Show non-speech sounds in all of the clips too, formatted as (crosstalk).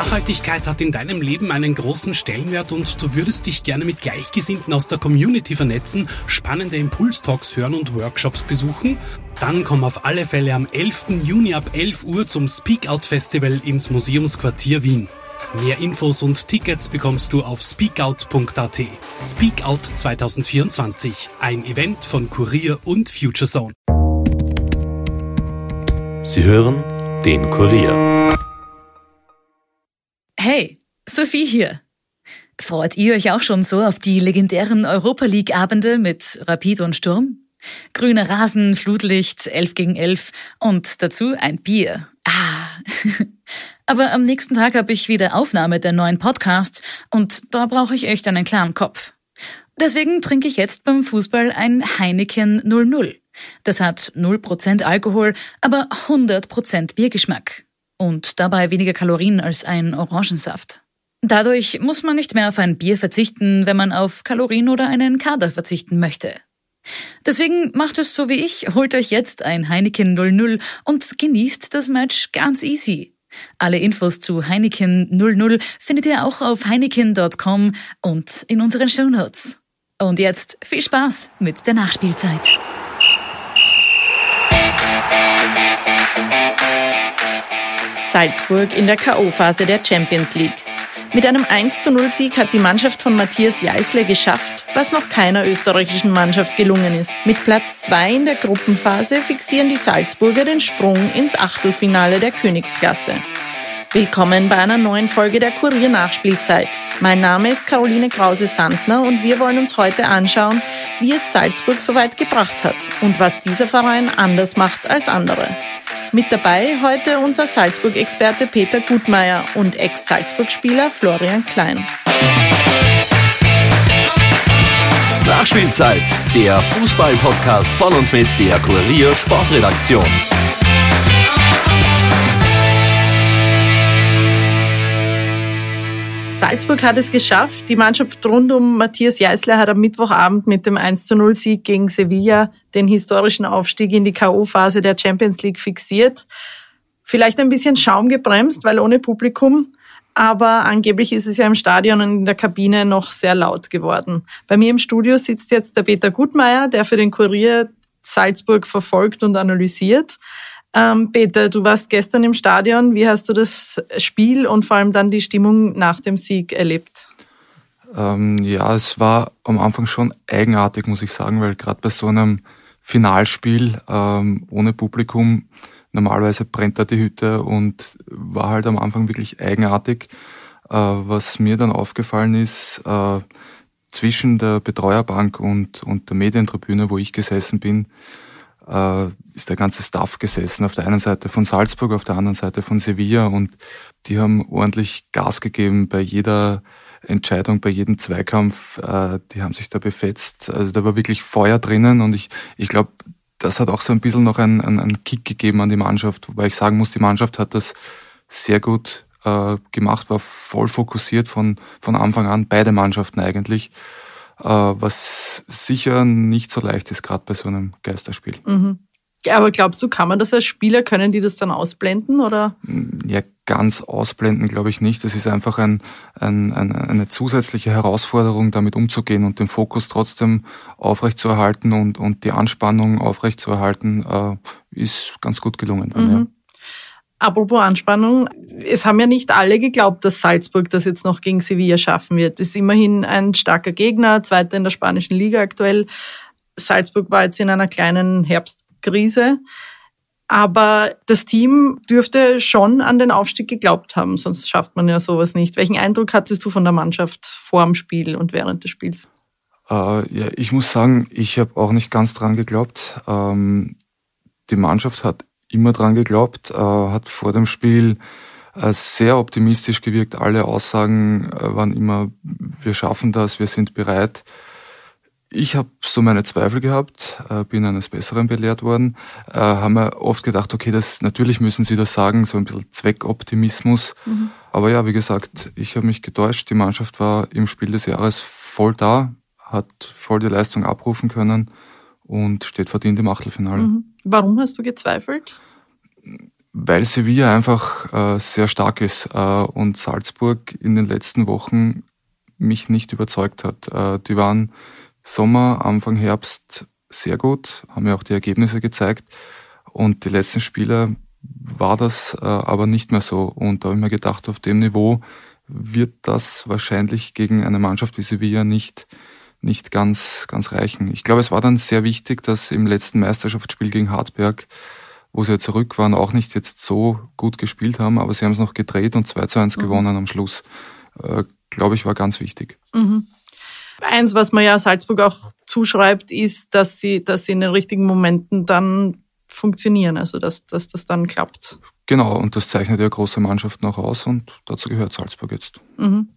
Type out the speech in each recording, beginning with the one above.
Nachhaltigkeit hat in deinem Leben einen großen Stellenwert und du würdest dich gerne mit Gleichgesinnten aus der Community vernetzen, spannende Impulstalks hören und Workshops besuchen? Dann komm auf alle Fälle am 11. Juni ab 11 Uhr zum Speak Out Festival ins Museumsquartier Wien. Mehr Infos und Tickets bekommst du auf speakout.at. Speakout 2024, ein Event von Kurier und Futurezone. Sie hören den Kurier. Hey, Sophie hier. Freut ihr euch auch schon so auf die legendären Europa League Abende mit Rapid und Sturm? Grüner Rasen, Flutlicht, 11 gegen 11 und dazu ein Bier. Ah. (laughs) Aber am nächsten Tag habe ich wieder Aufnahme der neuen Podcasts und da brauche ich echt einen klaren Kopf. Deswegen trinke ich jetzt beim Fußball ein Heineken 00. Das hat 0% Alkohol, aber 100% Biergeschmack. Und dabei weniger Kalorien als ein Orangensaft. Dadurch muss man nicht mehr auf ein Bier verzichten, wenn man auf Kalorien oder einen Kader verzichten möchte. Deswegen macht es so wie ich, holt euch jetzt ein Heineken 00 und genießt das Match ganz easy. Alle Infos zu Heineken 00 findet ihr auch auf heineken.com und in unseren Shownotes. Und jetzt viel Spaß mit der Nachspielzeit. Salzburg in der K.O.-Phase der Champions League. Mit einem 1 0 Sieg hat die Mannschaft von Matthias Jeißle geschafft, was noch keiner österreichischen Mannschaft gelungen ist. Mit Platz 2 in der Gruppenphase fixieren die Salzburger den Sprung ins Achtelfinale der Königsklasse. Willkommen bei einer neuen Folge der Kurier Nachspielzeit. Mein Name ist Caroline Krause-Sandner und wir wollen uns heute anschauen, wie es Salzburg so weit gebracht hat und was dieser Verein anders macht als andere. Mit dabei heute unser Salzburg-Experte Peter Gutmeier und Ex-Salzburg-Spieler Florian Klein. Nachspielzeit, der Fußball-Podcast von und mit der Kurier Sportredaktion. Salzburg hat es geschafft. Die Mannschaft rund um Matthias Jeißler hat am Mittwochabend mit dem 1 zu 0 Sieg gegen Sevilla den historischen Aufstieg in die K.O.-Phase der Champions League fixiert. Vielleicht ein bisschen Schaum gebremst, weil ohne Publikum. Aber angeblich ist es ja im Stadion und in der Kabine noch sehr laut geworden. Bei mir im Studio sitzt jetzt der Peter Gutmeier, der für den Kurier Salzburg verfolgt und analysiert. Ähm, Peter, du warst gestern im Stadion. Wie hast du das Spiel und vor allem dann die Stimmung nach dem Sieg erlebt? Ähm, ja, es war am Anfang schon eigenartig, muss ich sagen, weil gerade bei so einem Finalspiel ähm, ohne Publikum normalerweise brennt da die Hütte und war halt am Anfang wirklich eigenartig. Äh, was mir dann aufgefallen ist, äh, zwischen der Betreuerbank und, und der Medientribüne, wo ich gesessen bin, äh, ist der ganze Staff gesessen. Auf der einen Seite von Salzburg, auf der anderen Seite von Sevilla und die haben ordentlich Gas gegeben bei jeder Entscheidung, bei jedem Zweikampf. Äh, die haben sich da befetzt. Also da war wirklich Feuer drinnen und ich, ich glaube, das hat auch so ein bisschen noch einen, einen, Kick gegeben an die Mannschaft, wobei ich sagen muss, die Mannschaft hat das sehr gut äh, gemacht, war voll fokussiert von, von Anfang an, beide Mannschaften eigentlich. Äh, was sicher nicht so leicht ist, gerade bei so einem Geisterspiel. Mhm. Aber glaubst du, kann man das als Spieler, können die das dann ausblenden oder? Ja, ganz ausblenden glaube ich nicht. Es ist einfach ein, ein, ein, eine zusätzliche Herausforderung, damit umzugehen und den Fokus trotzdem aufrechtzuerhalten und, und die Anspannung aufrechtzuerhalten, äh, ist ganz gut gelungen. Mhm. Ja. Apropos Anspannung, es haben ja nicht alle geglaubt, dass Salzburg das jetzt noch gegen Sevilla schaffen wird. Ist immerhin ein starker Gegner, zweiter in der spanischen Liga aktuell. Salzburg war jetzt in einer kleinen Herbstkrise. Aber das Team dürfte schon an den Aufstieg geglaubt haben, sonst schafft man ja sowas nicht. Welchen Eindruck hattest du von der Mannschaft vor dem Spiel und während des Spiels? Äh, ja, ich muss sagen, ich habe auch nicht ganz dran geglaubt. Ähm, die Mannschaft hat immer dran geglaubt, äh, hat vor dem Spiel äh, sehr optimistisch gewirkt. Alle Aussagen äh, waren immer, wir schaffen das, wir sind bereit. Ich habe so meine Zweifel gehabt, äh, bin eines Besseren belehrt worden, äh, haben mir oft gedacht, okay, das natürlich müssen Sie das sagen, so ein bisschen Zweckoptimismus. Mhm. Aber ja, wie gesagt, ich habe mich getäuscht. Die Mannschaft war im Spiel des Jahres voll da, hat voll die Leistung abrufen können und steht verdient im Achtelfinale. Mhm. Warum hast du gezweifelt? weil Sevilla einfach äh, sehr stark ist äh, und Salzburg in den letzten Wochen mich nicht überzeugt hat. Äh, die waren Sommer, Anfang Herbst sehr gut, haben ja auch die Ergebnisse gezeigt. Und die letzten Spiele war das äh, aber nicht mehr so. Und da habe ich mir gedacht, auf dem Niveau wird das wahrscheinlich gegen eine Mannschaft wie Sevilla nicht, nicht ganz, ganz reichen. Ich glaube, es war dann sehr wichtig, dass im letzten Meisterschaftsspiel gegen Hartberg, wo sie ja zurück waren, auch nicht jetzt so gut gespielt haben, aber sie haben es noch gedreht und 2 zu 1 mhm. gewonnen am Schluss. Äh, glaube ich, war ganz wichtig. Mhm. Eins, was man ja Salzburg auch zuschreibt, ist, dass sie, dass sie in den richtigen Momenten dann funktionieren, also dass, dass das dann klappt. Genau, und das zeichnet ja große Mannschaften auch aus und dazu gehört Salzburg jetzt. Mhm.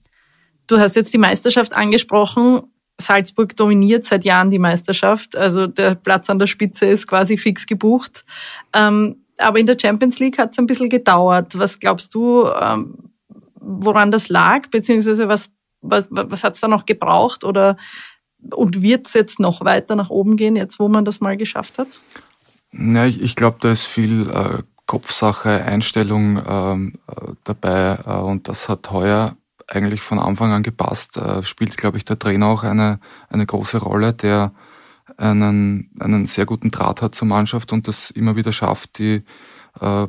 Du hast jetzt die Meisterschaft angesprochen. Salzburg dominiert seit Jahren die Meisterschaft, also der Platz an der Spitze ist quasi fix gebucht. Ähm, aber in der Champions League hat es ein bisschen gedauert. Was glaubst du, ähm, woran das lag, beziehungsweise was, was, was hat es da noch gebraucht oder und wird es jetzt noch weiter nach oben gehen, jetzt wo man das mal geschafft hat? Ja, ich, ich glaube, da ist viel äh, Kopfsache, Einstellung ähm, äh, dabei äh, und das hat heuer eigentlich von Anfang an gepasst. Äh, spielt, glaube ich, der Trainer auch eine, eine große Rolle, der einen, einen sehr guten Draht hat zur Mannschaft und das immer wieder schafft, die äh,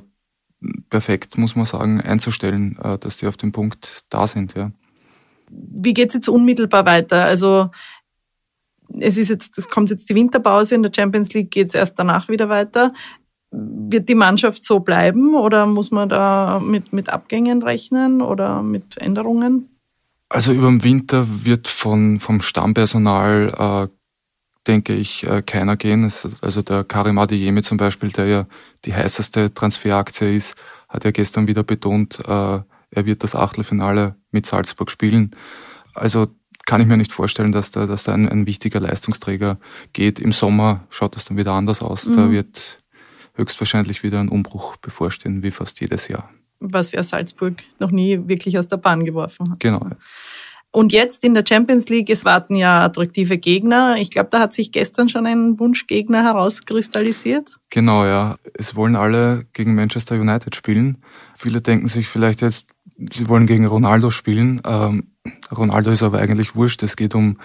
perfekt, muss man sagen, einzustellen, äh, dass die auf dem Punkt da sind. Ja. Wie geht's jetzt unmittelbar weiter? Also es ist jetzt, es kommt jetzt die Winterpause in der Champions League, geht's erst danach wieder weiter. Wird die Mannschaft so bleiben oder muss man da mit, mit Abgängen rechnen oder mit Änderungen? Also über den Winter wird von, vom Stammpersonal, äh, denke ich, äh, keiner gehen. Also der Karim Adeyemi zum Beispiel, der ja die heißeste Transferaktie ist, hat ja gestern wieder betont, äh, er wird das Achtelfinale mit Salzburg spielen. Also kann ich mir nicht vorstellen, dass da, dass da ein, ein wichtiger Leistungsträger geht. Im Sommer schaut das dann wieder anders aus. Mhm. Da wird höchstwahrscheinlich wieder ein Umbruch bevorstehen, wie fast jedes Jahr. Was ja Salzburg noch nie wirklich aus der Bahn geworfen hat. Genau. Und jetzt in der Champions League, es warten ja attraktive Gegner. Ich glaube, da hat sich gestern schon ein Wunschgegner herauskristallisiert. Genau, ja. Es wollen alle gegen Manchester United spielen. Viele denken sich vielleicht jetzt, sie wollen gegen Ronaldo spielen. Ähm, Ronaldo ist aber eigentlich wurscht. Es geht um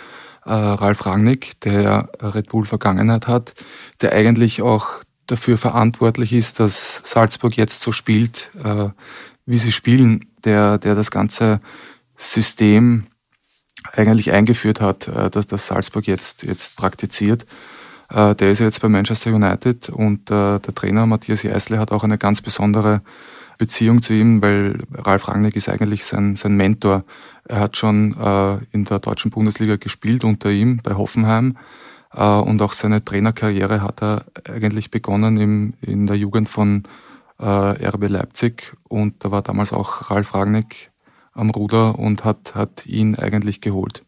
äh, Ralf Rangnick, der Red Bull Vergangenheit hat, der eigentlich auch dafür verantwortlich ist, dass Salzburg jetzt so spielt, äh, wie sie spielen, der, der das ganze System eigentlich eingeführt hat, äh, dass das Salzburg jetzt, jetzt praktiziert. Äh, der ist jetzt bei Manchester United und äh, der Trainer Matthias Jeißle hat auch eine ganz besondere Beziehung zu ihm, weil Ralf Rangnick ist eigentlich sein, sein Mentor. Er hat schon in der deutschen Bundesliga gespielt unter ihm bei Hoffenheim und auch seine Trainerkarriere hat er eigentlich begonnen im, in der Jugend von RB Leipzig und da war damals auch Ralf Rangnick am Ruder und hat, hat ihn eigentlich geholt.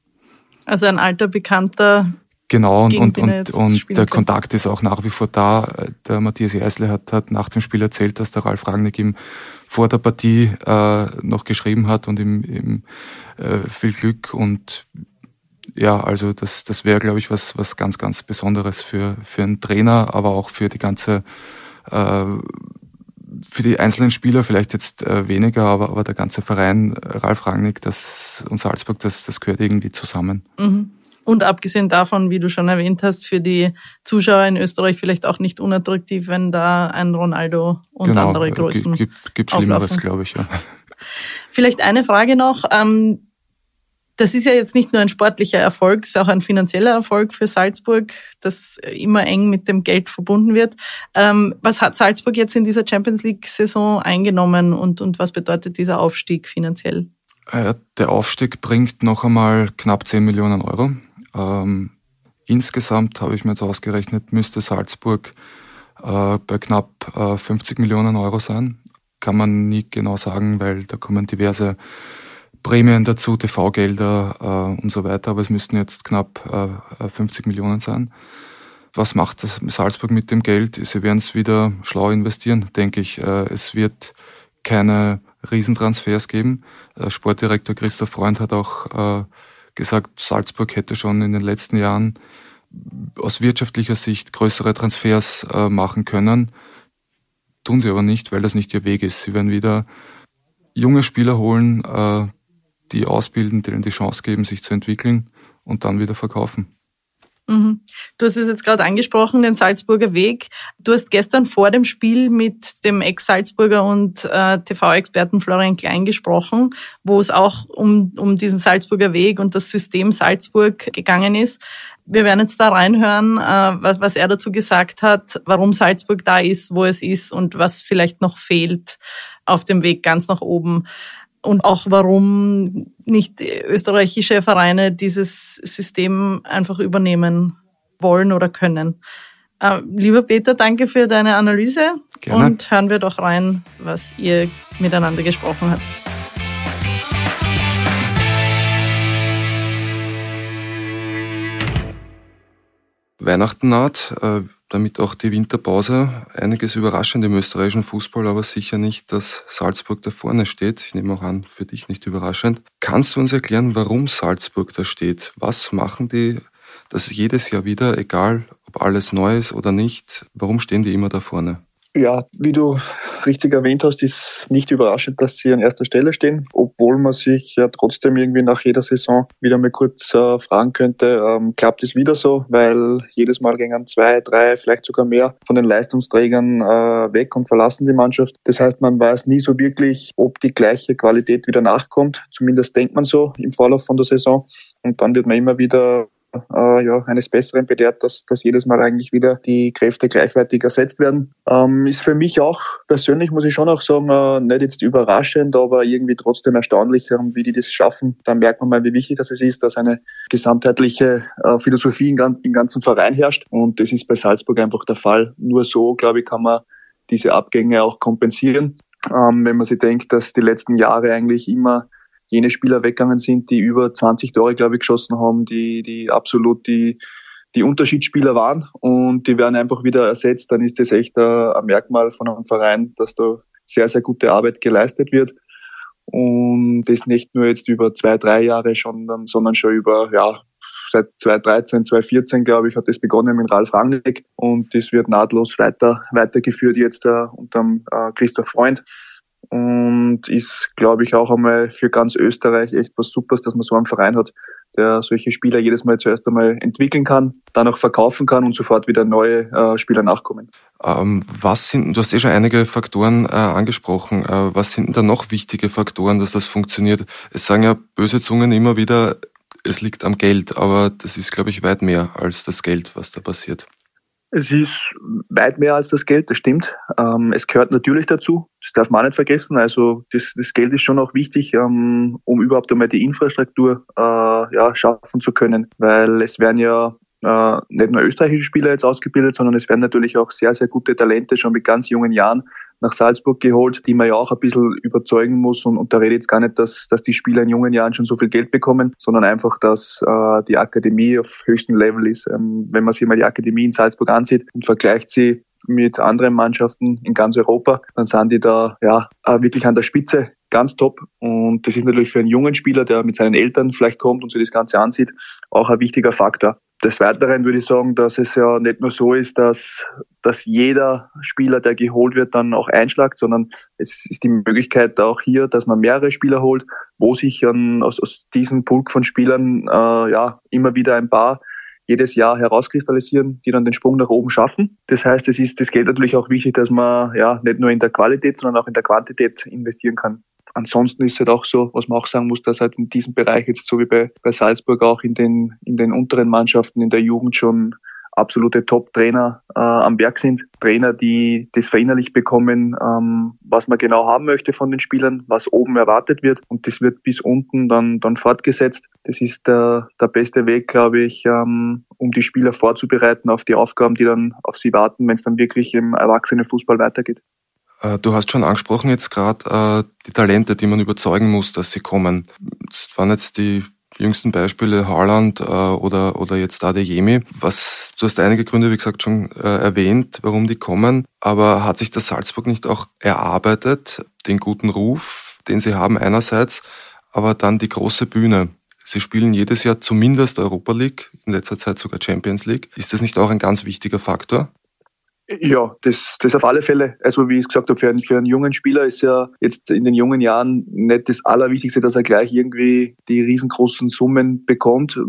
Also ein alter Bekannter. Genau, und, und, und, und der Kontakt ist auch nach wie vor da. Der Matthias Eisle hat, hat nach dem Spiel erzählt, dass der Ralf Rangnick ihm vor der Partie äh, noch geschrieben hat und ihm, ihm äh, viel Glück und ja, also das, das wäre, glaube ich, was, was ganz, ganz Besonderes für, für einen Trainer, aber auch für die ganze äh, für die einzelnen Spieler vielleicht jetzt äh, weniger, aber, aber der ganze Verein, äh, Ralf Rangnick das, und Salzburg, das, das gehört irgendwie zusammen. Mhm. Und abgesehen davon, wie du schon erwähnt hast, für die Zuschauer in Österreich vielleicht auch nicht unattraktiv, wenn da ein Ronaldo und genau, andere Größen. Gibt, gibt Schlimmeres, glaube ich, ja. (laughs) Vielleicht eine Frage noch. Ähm, das ist ja jetzt nicht nur ein sportlicher Erfolg, es ist auch ein finanzieller Erfolg für Salzburg, das immer eng mit dem Geld verbunden wird. Ähm, was hat Salzburg jetzt in dieser Champions League-Saison eingenommen und, und was bedeutet dieser Aufstieg finanziell? Äh, der Aufstieg bringt noch einmal knapp 10 Millionen Euro. Ähm, insgesamt habe ich mir jetzt ausgerechnet, müsste Salzburg äh, bei knapp äh, 50 Millionen Euro sein. Kann man nie genau sagen, weil da kommen diverse Prämien dazu, TV-Gelder äh, und so weiter, aber es müssten jetzt knapp äh, 50 Millionen sein. Was macht das Salzburg mit dem Geld? Sie werden es wieder schlau investieren, denke ich. Äh, es wird keine Riesentransfers geben. Äh, Sportdirektor Christoph Freund hat auch äh, gesagt, Salzburg hätte schon in den letzten Jahren aus wirtschaftlicher Sicht größere Transfers äh, machen können. Tun sie aber nicht, weil das nicht ihr Weg ist. Sie werden wieder junge Spieler holen, äh, die ausbilden, denen die Chance geben, sich zu entwickeln und dann wieder verkaufen. Mhm. Du hast es jetzt gerade angesprochen, den Salzburger Weg. Du hast gestern vor dem Spiel mit dem Ex-Salzburger und äh, TV-Experten Florian Klein gesprochen, wo es auch um, um diesen Salzburger Weg und das System Salzburg gegangen ist. Wir werden jetzt da reinhören, äh, was, was er dazu gesagt hat, warum Salzburg da ist, wo es ist und was vielleicht noch fehlt auf dem Weg ganz nach oben und auch warum nicht österreichische Vereine dieses System einfach übernehmen wollen oder können. Äh, lieber Peter, danke für deine Analyse Gerne. und hören wir doch rein, was ihr miteinander gesprochen habt. Weihnachten naht. Äh, damit auch die Winterpause. Einiges überraschend im österreichischen Fußball, aber sicher nicht, dass Salzburg da vorne steht. Ich nehme auch an, für dich nicht überraschend. Kannst du uns erklären, warum Salzburg da steht? Was machen die das jedes Jahr wieder, egal ob alles neu ist oder nicht? Warum stehen die immer da vorne? Ja, wie du richtig erwähnt hast, ist nicht überraschend, dass sie an erster Stelle stehen, obwohl man sich ja trotzdem irgendwie nach jeder Saison wieder mal kurz äh, fragen könnte, ähm, klappt es wieder so, weil jedes Mal gingen zwei, drei, vielleicht sogar mehr von den Leistungsträgern äh, weg und verlassen die Mannschaft. Das heißt, man weiß nie so wirklich, ob die gleiche Qualität wieder nachkommt. Zumindest denkt man so im Vorlauf von der Saison. Und dann wird man immer wieder äh, ja, eines Besseren belehrt, dass, dass jedes Mal eigentlich wieder die Kräfte gleichwertig ersetzt werden. Ähm, ist für mich auch persönlich, muss ich schon auch sagen, äh, nicht jetzt überraschend, aber irgendwie trotzdem erstaunlich, ähm, wie die das schaffen. Da merkt man mal, wie wichtig das ist, dass eine gesamtheitliche äh, Philosophie im, im ganzen Verein herrscht. Und das ist bei Salzburg einfach der Fall. Nur so, glaube ich, kann man diese Abgänge auch kompensieren. Ähm, wenn man sich denkt, dass die letzten Jahre eigentlich immer jene Spieler weggegangen sind, die über 20 Tore, glaube ich, geschossen haben, die, die absolut die, die Unterschiedsspieler waren und die werden einfach wieder ersetzt, dann ist das echt ein, Merkmal von einem Verein, dass da sehr, sehr gute Arbeit geleistet wird. Und das nicht nur jetzt über zwei, drei Jahre schon, sondern schon über, ja, seit 2013, 2014, glaube ich, hat das begonnen mit Ralf Rangnick. Und das wird nahtlos weiter, weitergeführt jetzt äh, unter äh, Christoph Freund und ist, glaube ich, auch einmal für ganz Österreich echt was Supers, dass man so einen Verein hat, der solche Spieler jedes Mal zuerst einmal entwickeln kann, dann auch verkaufen kann und sofort wieder neue äh, Spieler nachkommen. Ähm, was sind, du hast eh schon einige Faktoren äh, angesprochen. Äh, was sind denn da noch wichtige Faktoren, dass das funktioniert? Es sagen ja böse Zungen immer wieder, es liegt am Geld, aber das ist, glaube ich, weit mehr als das Geld, was da passiert. Es ist weit mehr als das Geld, das stimmt. Ähm, es gehört natürlich dazu, das darf man nicht vergessen. Also das, das Geld ist schon auch wichtig, ähm, um überhaupt einmal die Infrastruktur äh, ja, schaffen zu können, weil es werden ja äh, nicht nur österreichische Spieler jetzt ausgebildet, sondern es werden natürlich auch sehr, sehr gute Talente schon mit ganz jungen Jahren nach Salzburg geholt, die man ja auch ein bisschen überzeugen muss. Und, und da rede ich jetzt gar nicht, dass, dass die Spieler in jungen Jahren schon so viel Geld bekommen, sondern einfach, dass äh, die Akademie auf höchstem Level ist. Ähm, wenn man sich mal die Akademie in Salzburg ansieht und vergleicht sie mit anderen Mannschaften in ganz Europa, dann sind die da ja wirklich an der Spitze ganz top. Und das ist natürlich für einen jungen Spieler, der mit seinen Eltern vielleicht kommt und sich das Ganze ansieht, auch ein wichtiger Faktor. Des Weiteren würde ich sagen, dass es ja nicht nur so ist, dass, dass jeder Spieler, der geholt wird, dann auch einschlagt, sondern es ist die Möglichkeit auch hier, dass man mehrere Spieler holt, wo sich dann aus, aus diesem Pulk von Spielern äh, ja immer wieder ein paar jedes Jahr herauskristallisieren, die dann den Sprung nach oben schaffen. Das heißt, es ist, das geht natürlich auch wichtig, dass man ja nicht nur in der Qualität, sondern auch in der Quantität investieren kann. Ansonsten ist es halt auch so, was man auch sagen muss, dass halt in diesem Bereich jetzt so wie bei, bei Salzburg auch in den, in den unteren Mannschaften in der Jugend schon absolute Top-Trainer äh, am Werk sind. Trainer, die das verinnerlicht bekommen, ähm, was man genau haben möchte von den Spielern, was oben erwartet wird. Und das wird bis unten dann, dann fortgesetzt. Das ist der, der beste Weg, glaube ich, ähm, um die Spieler vorzubereiten auf die Aufgaben, die dann auf sie warten, wenn es dann wirklich im Erwachsenenfußball weitergeht. Äh, du hast schon angesprochen jetzt gerade äh, die Talente, die man überzeugen muss, dass sie kommen. Das waren jetzt die jüngsten Beispiele Haaland äh, oder, oder jetzt Adeyemi. Was, du hast einige Gründe, wie gesagt, schon äh, erwähnt, warum die kommen. Aber hat sich das Salzburg nicht auch erarbeitet, den guten Ruf, den sie haben einerseits, aber dann die große Bühne? Sie spielen jedes Jahr zumindest Europa League, in letzter Zeit sogar Champions League. Ist das nicht auch ein ganz wichtiger Faktor? Ja, das, das auf alle Fälle. Also wie ich es gesagt habe, für einen, für einen jungen Spieler ist ja jetzt in den jungen Jahren nicht das Allerwichtigste, dass er gleich irgendwie die riesengroßen Summen bekommt.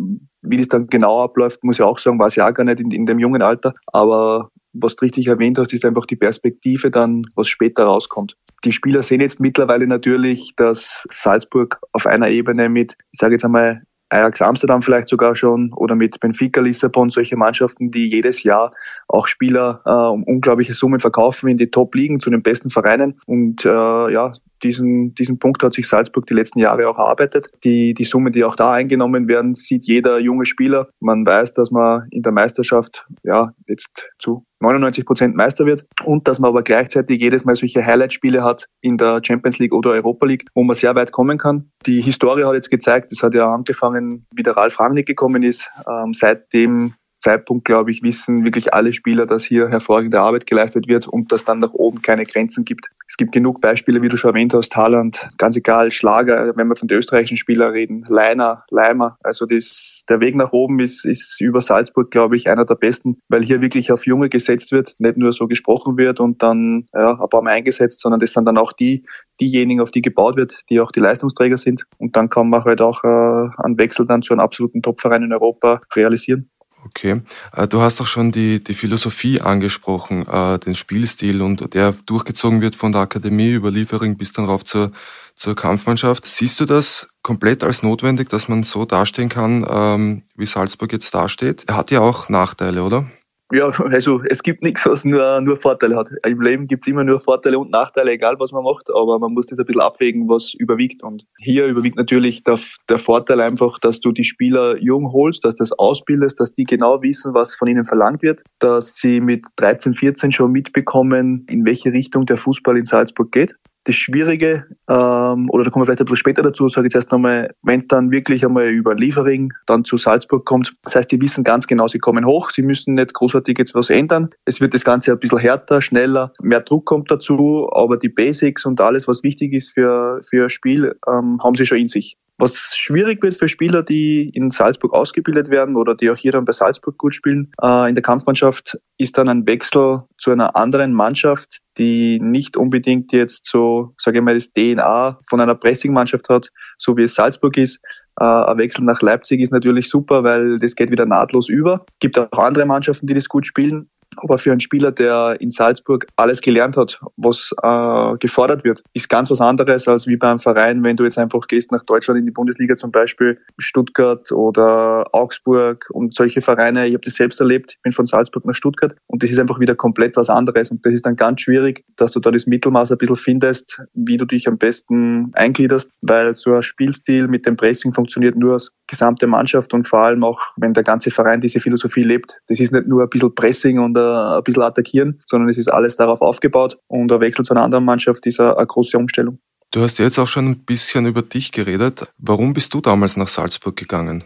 Wie das dann genau abläuft, muss ich auch sagen, weiß ich auch gar nicht in, in dem jungen Alter. Aber was du richtig erwähnt hast, ist einfach die Perspektive dann, was später rauskommt. Die Spieler sehen jetzt mittlerweile natürlich, dass Salzburg auf einer Ebene mit, ich sage jetzt einmal, Ajax Amsterdam vielleicht sogar schon oder mit Benfica Lissabon, solche Mannschaften, die jedes Jahr auch Spieler äh, um unglaubliche Summen verkaufen in die Top-Ligen zu den besten Vereinen. Und äh, ja, diesen, diesen Punkt hat sich Salzburg die letzten Jahre auch erarbeitet. Die, die Summe, die auch da eingenommen werden, sieht jeder junge Spieler. Man weiß, dass man in der Meisterschaft ja jetzt zu 99 Prozent Meister wird und dass man aber gleichzeitig jedes Mal solche Highlight-Spiele hat in der Champions League oder Europa League, wo man sehr weit kommen kann. Die Historie hat jetzt gezeigt, das hat ja angefangen, wie der Ralf Rangnick gekommen ist. Ähm, seitdem Zeitpunkt, glaube ich, wissen wirklich alle Spieler, dass hier hervorragende Arbeit geleistet wird und dass dann nach oben keine Grenzen gibt. Es gibt genug Beispiele, wie du schon erwähnt hast, Haaland, ganz egal, Schlager, wenn wir von den österreichischen Spielern reden, Leiner, Leimer. Also das, der Weg nach oben ist, ist über Salzburg, glaube ich, einer der besten, weil hier wirklich auf Junge gesetzt wird, nicht nur so gesprochen wird und dann ja, ein paar Mal eingesetzt, sondern das sind dann auch die, diejenigen, auf die gebaut wird, die auch die Leistungsträger sind. Und dann kann man halt auch äh, einen Wechsel dann zu einem absoluten Topverein in Europa realisieren. Okay. Äh, du hast auch schon die, die Philosophie angesprochen, äh, den Spielstil und der durchgezogen wird von der Akademie über Liefering bis dann rauf zur, zur Kampfmannschaft. Siehst du das komplett als notwendig, dass man so dastehen kann, ähm, wie Salzburg jetzt dasteht? Er hat ja auch Nachteile, oder? Ja, also es gibt nichts, was nur, nur Vorteile hat. Im Leben gibt's immer nur Vorteile und Nachteile, egal was man macht, aber man muss das ein bisschen abwägen, was überwiegt. Und hier überwiegt natürlich der, der Vorteil einfach, dass du die Spieler jung holst, dass du das ausbildest, dass die genau wissen, was von ihnen verlangt wird, dass sie mit 13, 14 schon mitbekommen, in welche Richtung der Fußball in Salzburg geht das Schwierige, ähm, oder da kommen wir vielleicht ein bisschen später dazu, sage ich jetzt erst nochmal, wenn es dann wirklich einmal über Liefering dann zu Salzburg kommt, das heißt, die wissen ganz genau, sie kommen hoch, sie müssen nicht großartig jetzt was ändern. Es wird das Ganze ein bisschen härter, schneller, mehr Druck kommt dazu, aber die Basics und alles, was wichtig ist für, für ein Spiel, ähm, haben sie schon in sich. Was schwierig wird für Spieler, die in Salzburg ausgebildet werden oder die auch hier dann bei Salzburg gut spielen, äh, in der Kampfmannschaft, ist dann ein Wechsel zu einer anderen Mannschaft, die nicht unbedingt jetzt so, sage ich mal, das DNA von einer Pressing-Mannschaft hat, so wie es Salzburg ist. Äh, ein Wechsel nach Leipzig ist natürlich super, weil das geht wieder nahtlos über. Gibt auch andere Mannschaften, die das gut spielen. Aber für einen Spieler, der in Salzburg alles gelernt hat, was äh, gefordert wird, ist ganz was anderes als wie beim Verein, wenn du jetzt einfach gehst nach Deutschland in die Bundesliga zum Beispiel, Stuttgart oder Augsburg und solche Vereine. Ich habe das selbst erlebt, ich bin von Salzburg nach Stuttgart und das ist einfach wieder komplett was anderes und das ist dann ganz schwierig, dass du da das Mittelmaß ein bisschen findest, wie du dich am besten eingliederst, weil so ein Spielstil mit dem Pressing funktioniert nur als gesamte Mannschaft und vor allem auch, wenn der ganze Verein diese Philosophie lebt. Das ist nicht nur ein bisschen Pressing und äh, ein bisschen attackieren, sondern es ist alles darauf aufgebaut und der Wechsel zu einer anderen Mannschaft ist eine, eine große Umstellung. Du hast jetzt auch schon ein bisschen über dich geredet. Warum bist du damals nach Salzburg gegangen?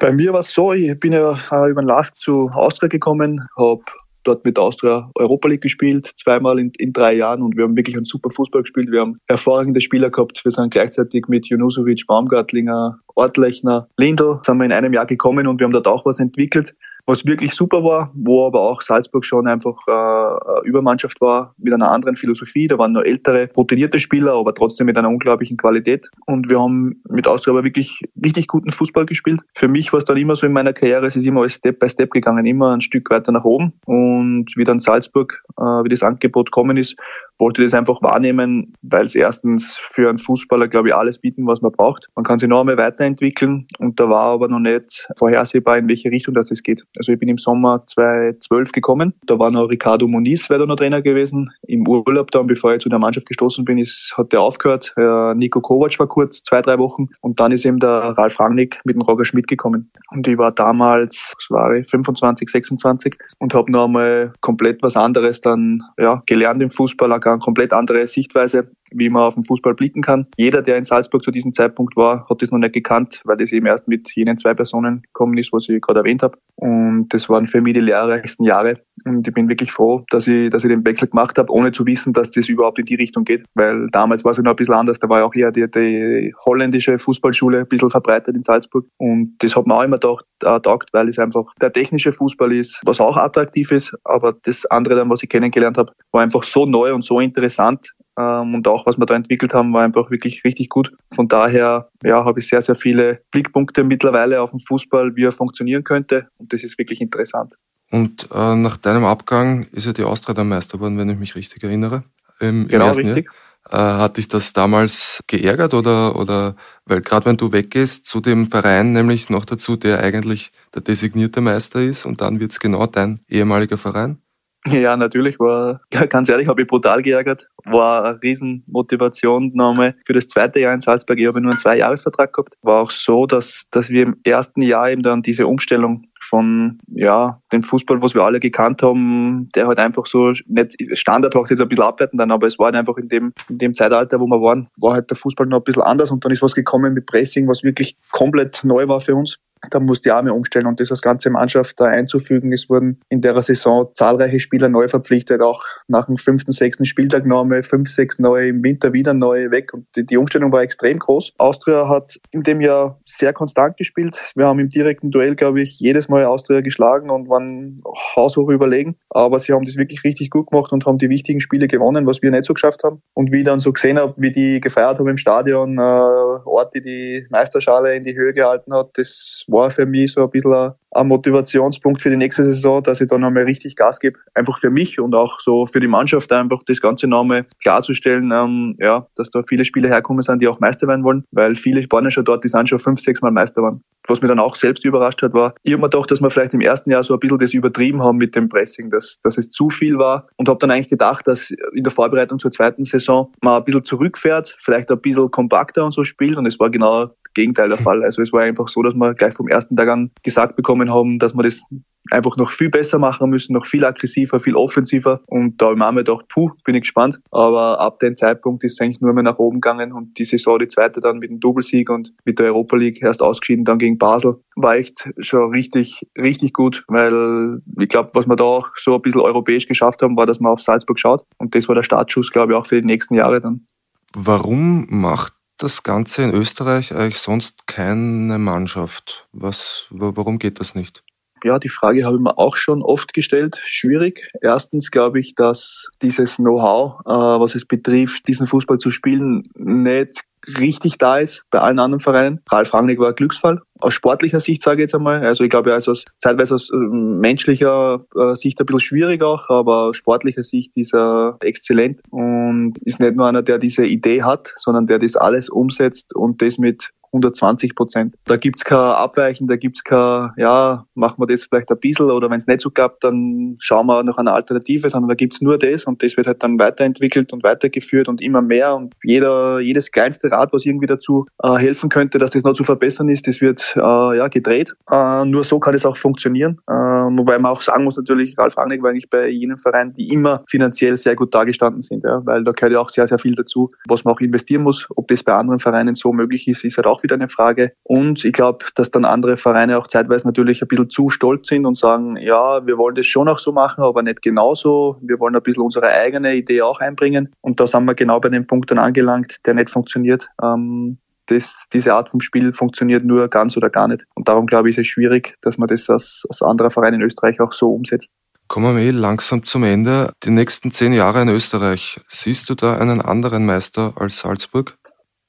Bei mir war es so, ich bin ja über den Lask zu Austria gekommen, habe dort mit Austria Europa League gespielt, zweimal in, in drei Jahren und wir haben wirklich einen super Fußball gespielt. Wir haben hervorragende Spieler gehabt. Wir sind gleichzeitig mit Junusovic, Baumgartlinger, Ortlechner, Lindl sind wir in einem Jahr gekommen und wir haben dort auch was entwickelt was wirklich super war, wo aber auch Salzburg schon einfach äh, Übermannschaft war mit einer anderen Philosophie. Da waren nur ältere, routinierte Spieler, aber trotzdem mit einer unglaublichen Qualität. Und wir haben mit Austria aber wirklich richtig guten Fußball gespielt. Für mich war es dann immer so in meiner Karriere, es ist immer Step by Step gegangen, immer ein Stück weiter nach oben. Und wie dann Salzburg, äh, wie das Angebot kommen ist, wollte das einfach wahrnehmen, weil es erstens für einen Fußballer, glaube ich, alles bieten, was man braucht. Man kann sich noch einmal weiterentwickeln und da war aber noch nicht vorhersehbar, in welche Richtung das geht. Also ich bin im Sommer 2012 gekommen. Da war noch Ricardo Moniz, wäre da noch Trainer gewesen. Im Urlaub dann, bevor ich zu der Mannschaft gestoßen bin, ist, hat der aufgehört. Äh, Nico Kovac war kurz, zwei, drei Wochen. Und dann ist eben der Ralf Rangnick mit dem Roger Schmidt gekommen. Und ich war damals, was war ich, 25, 26 und habe noch einmal komplett was anderes dann ja, gelernt im Fußball, eine komplett andere Sichtweise. Wie man auf den Fußball blicken kann. Jeder, der in Salzburg zu diesem Zeitpunkt war, hat das noch nicht gekannt, weil das eben erst mit jenen zwei Personen gekommen ist, was ich gerade erwähnt habe. Und das waren für mich die lehrreichsten Jahre. Und ich bin wirklich froh, dass ich, dass ich den Wechsel gemacht habe, ohne zu wissen, dass das überhaupt in die Richtung geht. Weil damals war es ja noch ein bisschen anders. Da war ja auch eher die, die holländische Fußballschule ein bisschen verbreitet in Salzburg. Und das hat man auch immer gedacht, äh, taugt, weil es einfach der technische Fußball ist, was auch attraktiv ist. Aber das andere dann, was ich kennengelernt habe, war einfach so neu und so interessant, ähm, und auch was wir da entwickelt haben, war einfach wirklich richtig gut. Von daher ja, habe ich sehr, sehr viele Blickpunkte mittlerweile auf den Fußball, wie er funktionieren könnte. Und das ist wirklich interessant. Und äh, nach deinem Abgang ist ja die Austria dann Meister geworden, wenn ich mich richtig erinnere. Im, genau, im richtig. Jahr. Äh, hat dich das damals geärgert oder, oder weil gerade wenn du weggehst zu dem Verein, nämlich noch dazu, der eigentlich der designierte Meister ist und dann wird's genau dein ehemaliger Verein? (laughs) Ja, natürlich war, (laughs) ganz ehrlich, habe ich brutal geärgert. War eine Riesenmotivation nochmal für das zweite Jahr in Salzburg. Ich habe nur einen Zwei-Jahres-Vertrag gehabt. War auch so, dass, dass wir im ersten Jahr eben dann diese Umstellung von, ja, dem Fußball, was wir alle gekannt haben, der halt einfach so, nicht, Standard macht jetzt ein bisschen abwerten dann, aber es war halt einfach in dem, in dem Zeitalter, wo wir waren, war halt der Fußball noch ein bisschen anders und dann ist was gekommen mit Pressing, was wirklich komplett neu war für uns da musste die Arme umstellen und das als ganze Mannschaft da einzufügen. Es wurden in der Saison zahlreiche Spieler neu verpflichtet, auch nach dem fünften, sechsten Spieltag neue, fünf, sechs neue, im Winter wieder neue weg und die, die Umstellung war extrem groß. Austria hat in dem Jahr sehr konstant gespielt. Wir haben im direkten Duell, glaube ich, jedes Mal Austria geschlagen und waren haushoch überlegen, aber sie haben das wirklich richtig gut gemacht und haben die wichtigen Spiele gewonnen, was wir nicht so geschafft haben. Und wie ich dann so gesehen habe, wie die gefeiert haben im Stadion, äh, Ort, die die Meisterschale in die Höhe gehalten hat, das war für mich so ein bisschen ein, Motivationspunkt für die nächste Saison, dass ich da nochmal richtig Gas gebe. Einfach für mich und auch so für die Mannschaft einfach das Ganze nochmal klarzustellen, ähm, ja, dass da viele Spieler herkommen sind, die auch Meister werden wollen, weil viele ja schon dort, die sind schon fünf, sechs Mal Meister waren. Was mir dann auch selbst überrascht hat, war, ich habe mir gedacht, dass wir vielleicht im ersten Jahr so ein bisschen das übertrieben haben mit dem Pressing, dass, dass es zu viel war und habe dann eigentlich gedacht, dass in der Vorbereitung zur zweiten Saison man ein bisschen zurückfährt, vielleicht ein bisschen kompakter und so spielt und es war genau Gegenteil der Fall. Also es war einfach so, dass wir gleich vom ersten Tag an gesagt bekommen haben, dass wir das einfach noch viel besser machen müssen, noch viel aggressiver, viel offensiver. Und da habe ich mir gedacht, puh, bin ich gespannt. Aber ab dem Zeitpunkt ist es eigentlich nur mehr nach oben gegangen und die Saison, die zweite dann mit dem Doublesieg und mit der Europa League erst ausgeschieden, dann gegen Basel, war echt schon richtig, richtig gut, weil ich glaube, was wir da auch so ein bisschen europäisch geschafft haben, war, dass man auf Salzburg schaut. Und das war der Startschuss, glaube ich, auch für die nächsten Jahre dann. Warum macht das Ganze in Österreich eigentlich sonst keine Mannschaft? Was, warum geht das nicht? Ja, die Frage habe ich mir auch schon oft gestellt. Schwierig. Erstens glaube ich, dass dieses Know-how, äh, was es betrifft, diesen Fußball zu spielen, nicht richtig da ist bei allen anderen Vereinen. Ralf Rangnick war ein Glücksfall. Aus sportlicher Sicht sage ich jetzt einmal. Also ich glaube, also aus, zeitweise aus äh, menschlicher äh, Sicht ein bisschen schwierig auch, aber aus sportlicher Sicht ist er exzellent und ist nicht nur einer, der diese Idee hat, sondern der das alles umsetzt und das mit 120 Prozent. Da gibt's kein Abweichen, da gibt's kein, ja, machen wir das vielleicht ein bisschen oder wenn es nicht so klappt, dann schauen wir nach einer Alternative, sondern da gibt's nur das und das wird halt dann weiterentwickelt und weitergeführt und immer mehr und jeder, jedes kleinste Rad, was irgendwie dazu äh, helfen könnte, dass das noch zu verbessern ist, das wird äh, ja gedreht. Äh, nur so kann es auch funktionieren. Äh, wobei man auch sagen muss natürlich, Ralf Rangnick war eigentlich bei jenen Vereinen, die immer finanziell sehr gut dargestanden sind, ja, weil da gehört ja auch sehr, sehr viel dazu, was man auch investieren muss. Ob das bei anderen Vereinen so möglich ist, ist halt auch auch wieder eine Frage. Und ich glaube, dass dann andere Vereine auch zeitweise natürlich ein bisschen zu stolz sind und sagen, ja, wir wollen das schon auch so machen, aber nicht genauso. Wir wollen ein bisschen unsere eigene Idee auch einbringen. Und da sind wir genau bei dem Punkt dann angelangt, der nicht funktioniert. Ähm, das, diese Art von Spiel funktioniert nur ganz oder gar nicht. Und darum glaube ich, ist es schwierig, dass man das als, als anderer Verein in Österreich auch so umsetzt. Kommen wir eh langsam zum Ende. Die nächsten zehn Jahre in Österreich, siehst du da einen anderen Meister als Salzburg?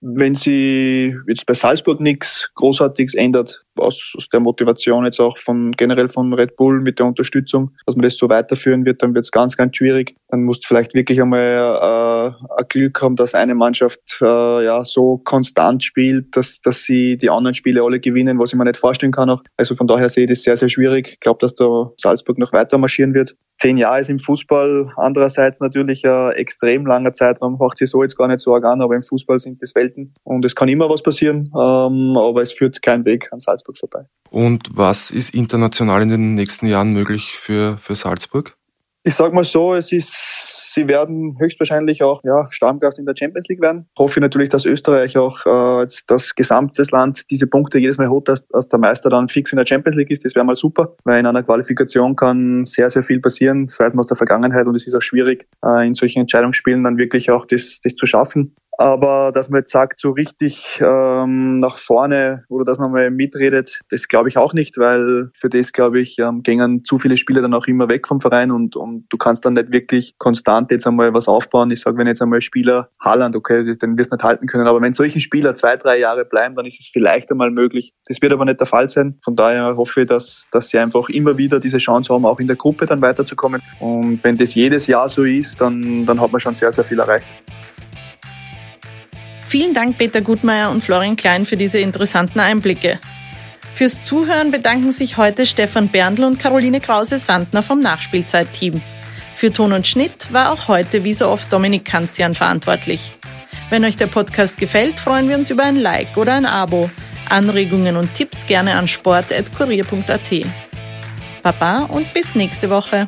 Wenn sie jetzt bei Salzburg nichts Großartiges ändert, aus, aus der Motivation jetzt auch von generell von Red Bull mit der Unterstützung, dass man das so weiterführen wird, dann wird es ganz, ganz schwierig. Dann musst du vielleicht wirklich einmal äh, ein Glück haben, dass eine Mannschaft äh, ja so konstant spielt, dass, dass sie die anderen Spiele alle gewinnen, was ich mir nicht vorstellen kann auch. Also von daher sehe ich das sehr, sehr schwierig. Ich glaube, dass da Salzburg noch weiter marschieren wird. Zehn Jahre ist im Fußball andererseits natürlich ein extrem langer Zeitraum, macht sich so jetzt gar nicht so arg an, aber im Fußball sind das Welten und es kann immer was passieren, ähm, aber es führt kein Weg an Salzburg vorbei. Und was ist international in den nächsten Jahren möglich für, für Salzburg? Ich sag mal so, es ist sie werden höchstwahrscheinlich auch ja, Stammgast in der Champions League werden. Ich hoffe natürlich, dass Österreich auch äh, das gesamte Land diese Punkte jedes Mal holt, dass, dass der Meister dann fix in der Champions League ist. Das wäre mal super, weil in einer Qualifikation kann sehr, sehr viel passieren. Das weiß man aus der Vergangenheit und es ist auch schwierig, äh, in solchen Entscheidungsspielen dann wirklich auch das, das zu schaffen. Aber dass man jetzt sagt, so richtig ähm, nach vorne oder dass man mal mitredet, das glaube ich auch nicht, weil für das, glaube ich, ähm, gingen zu viele Spieler dann auch immer weg vom Verein und, und du kannst dann nicht wirklich konstant jetzt einmal was aufbauen. Ich sage, wenn jetzt einmal Spieler Haaland, okay, den wirst du nicht halten können, aber wenn solche Spieler zwei, drei Jahre bleiben, dann ist es vielleicht einmal möglich. Das wird aber nicht der Fall sein. Von daher hoffe ich, dass, dass sie einfach immer wieder diese Chance haben, auch in der Gruppe dann weiterzukommen. Und wenn das jedes Jahr so ist, dann, dann hat man schon sehr, sehr viel erreicht. Vielen Dank Peter Gutmeier und Florian Klein für diese interessanten Einblicke. Fürs Zuhören bedanken sich heute Stefan Berndl und Caroline Krause-Sandner vom Nachspielzeit-Team. Für Ton und Schnitt war auch heute wie so oft Dominik Kanzian verantwortlich. Wenn euch der Podcast gefällt, freuen wir uns über ein Like oder ein Abo. Anregungen und Tipps gerne an sport.kurier.at. Baba und bis nächste Woche.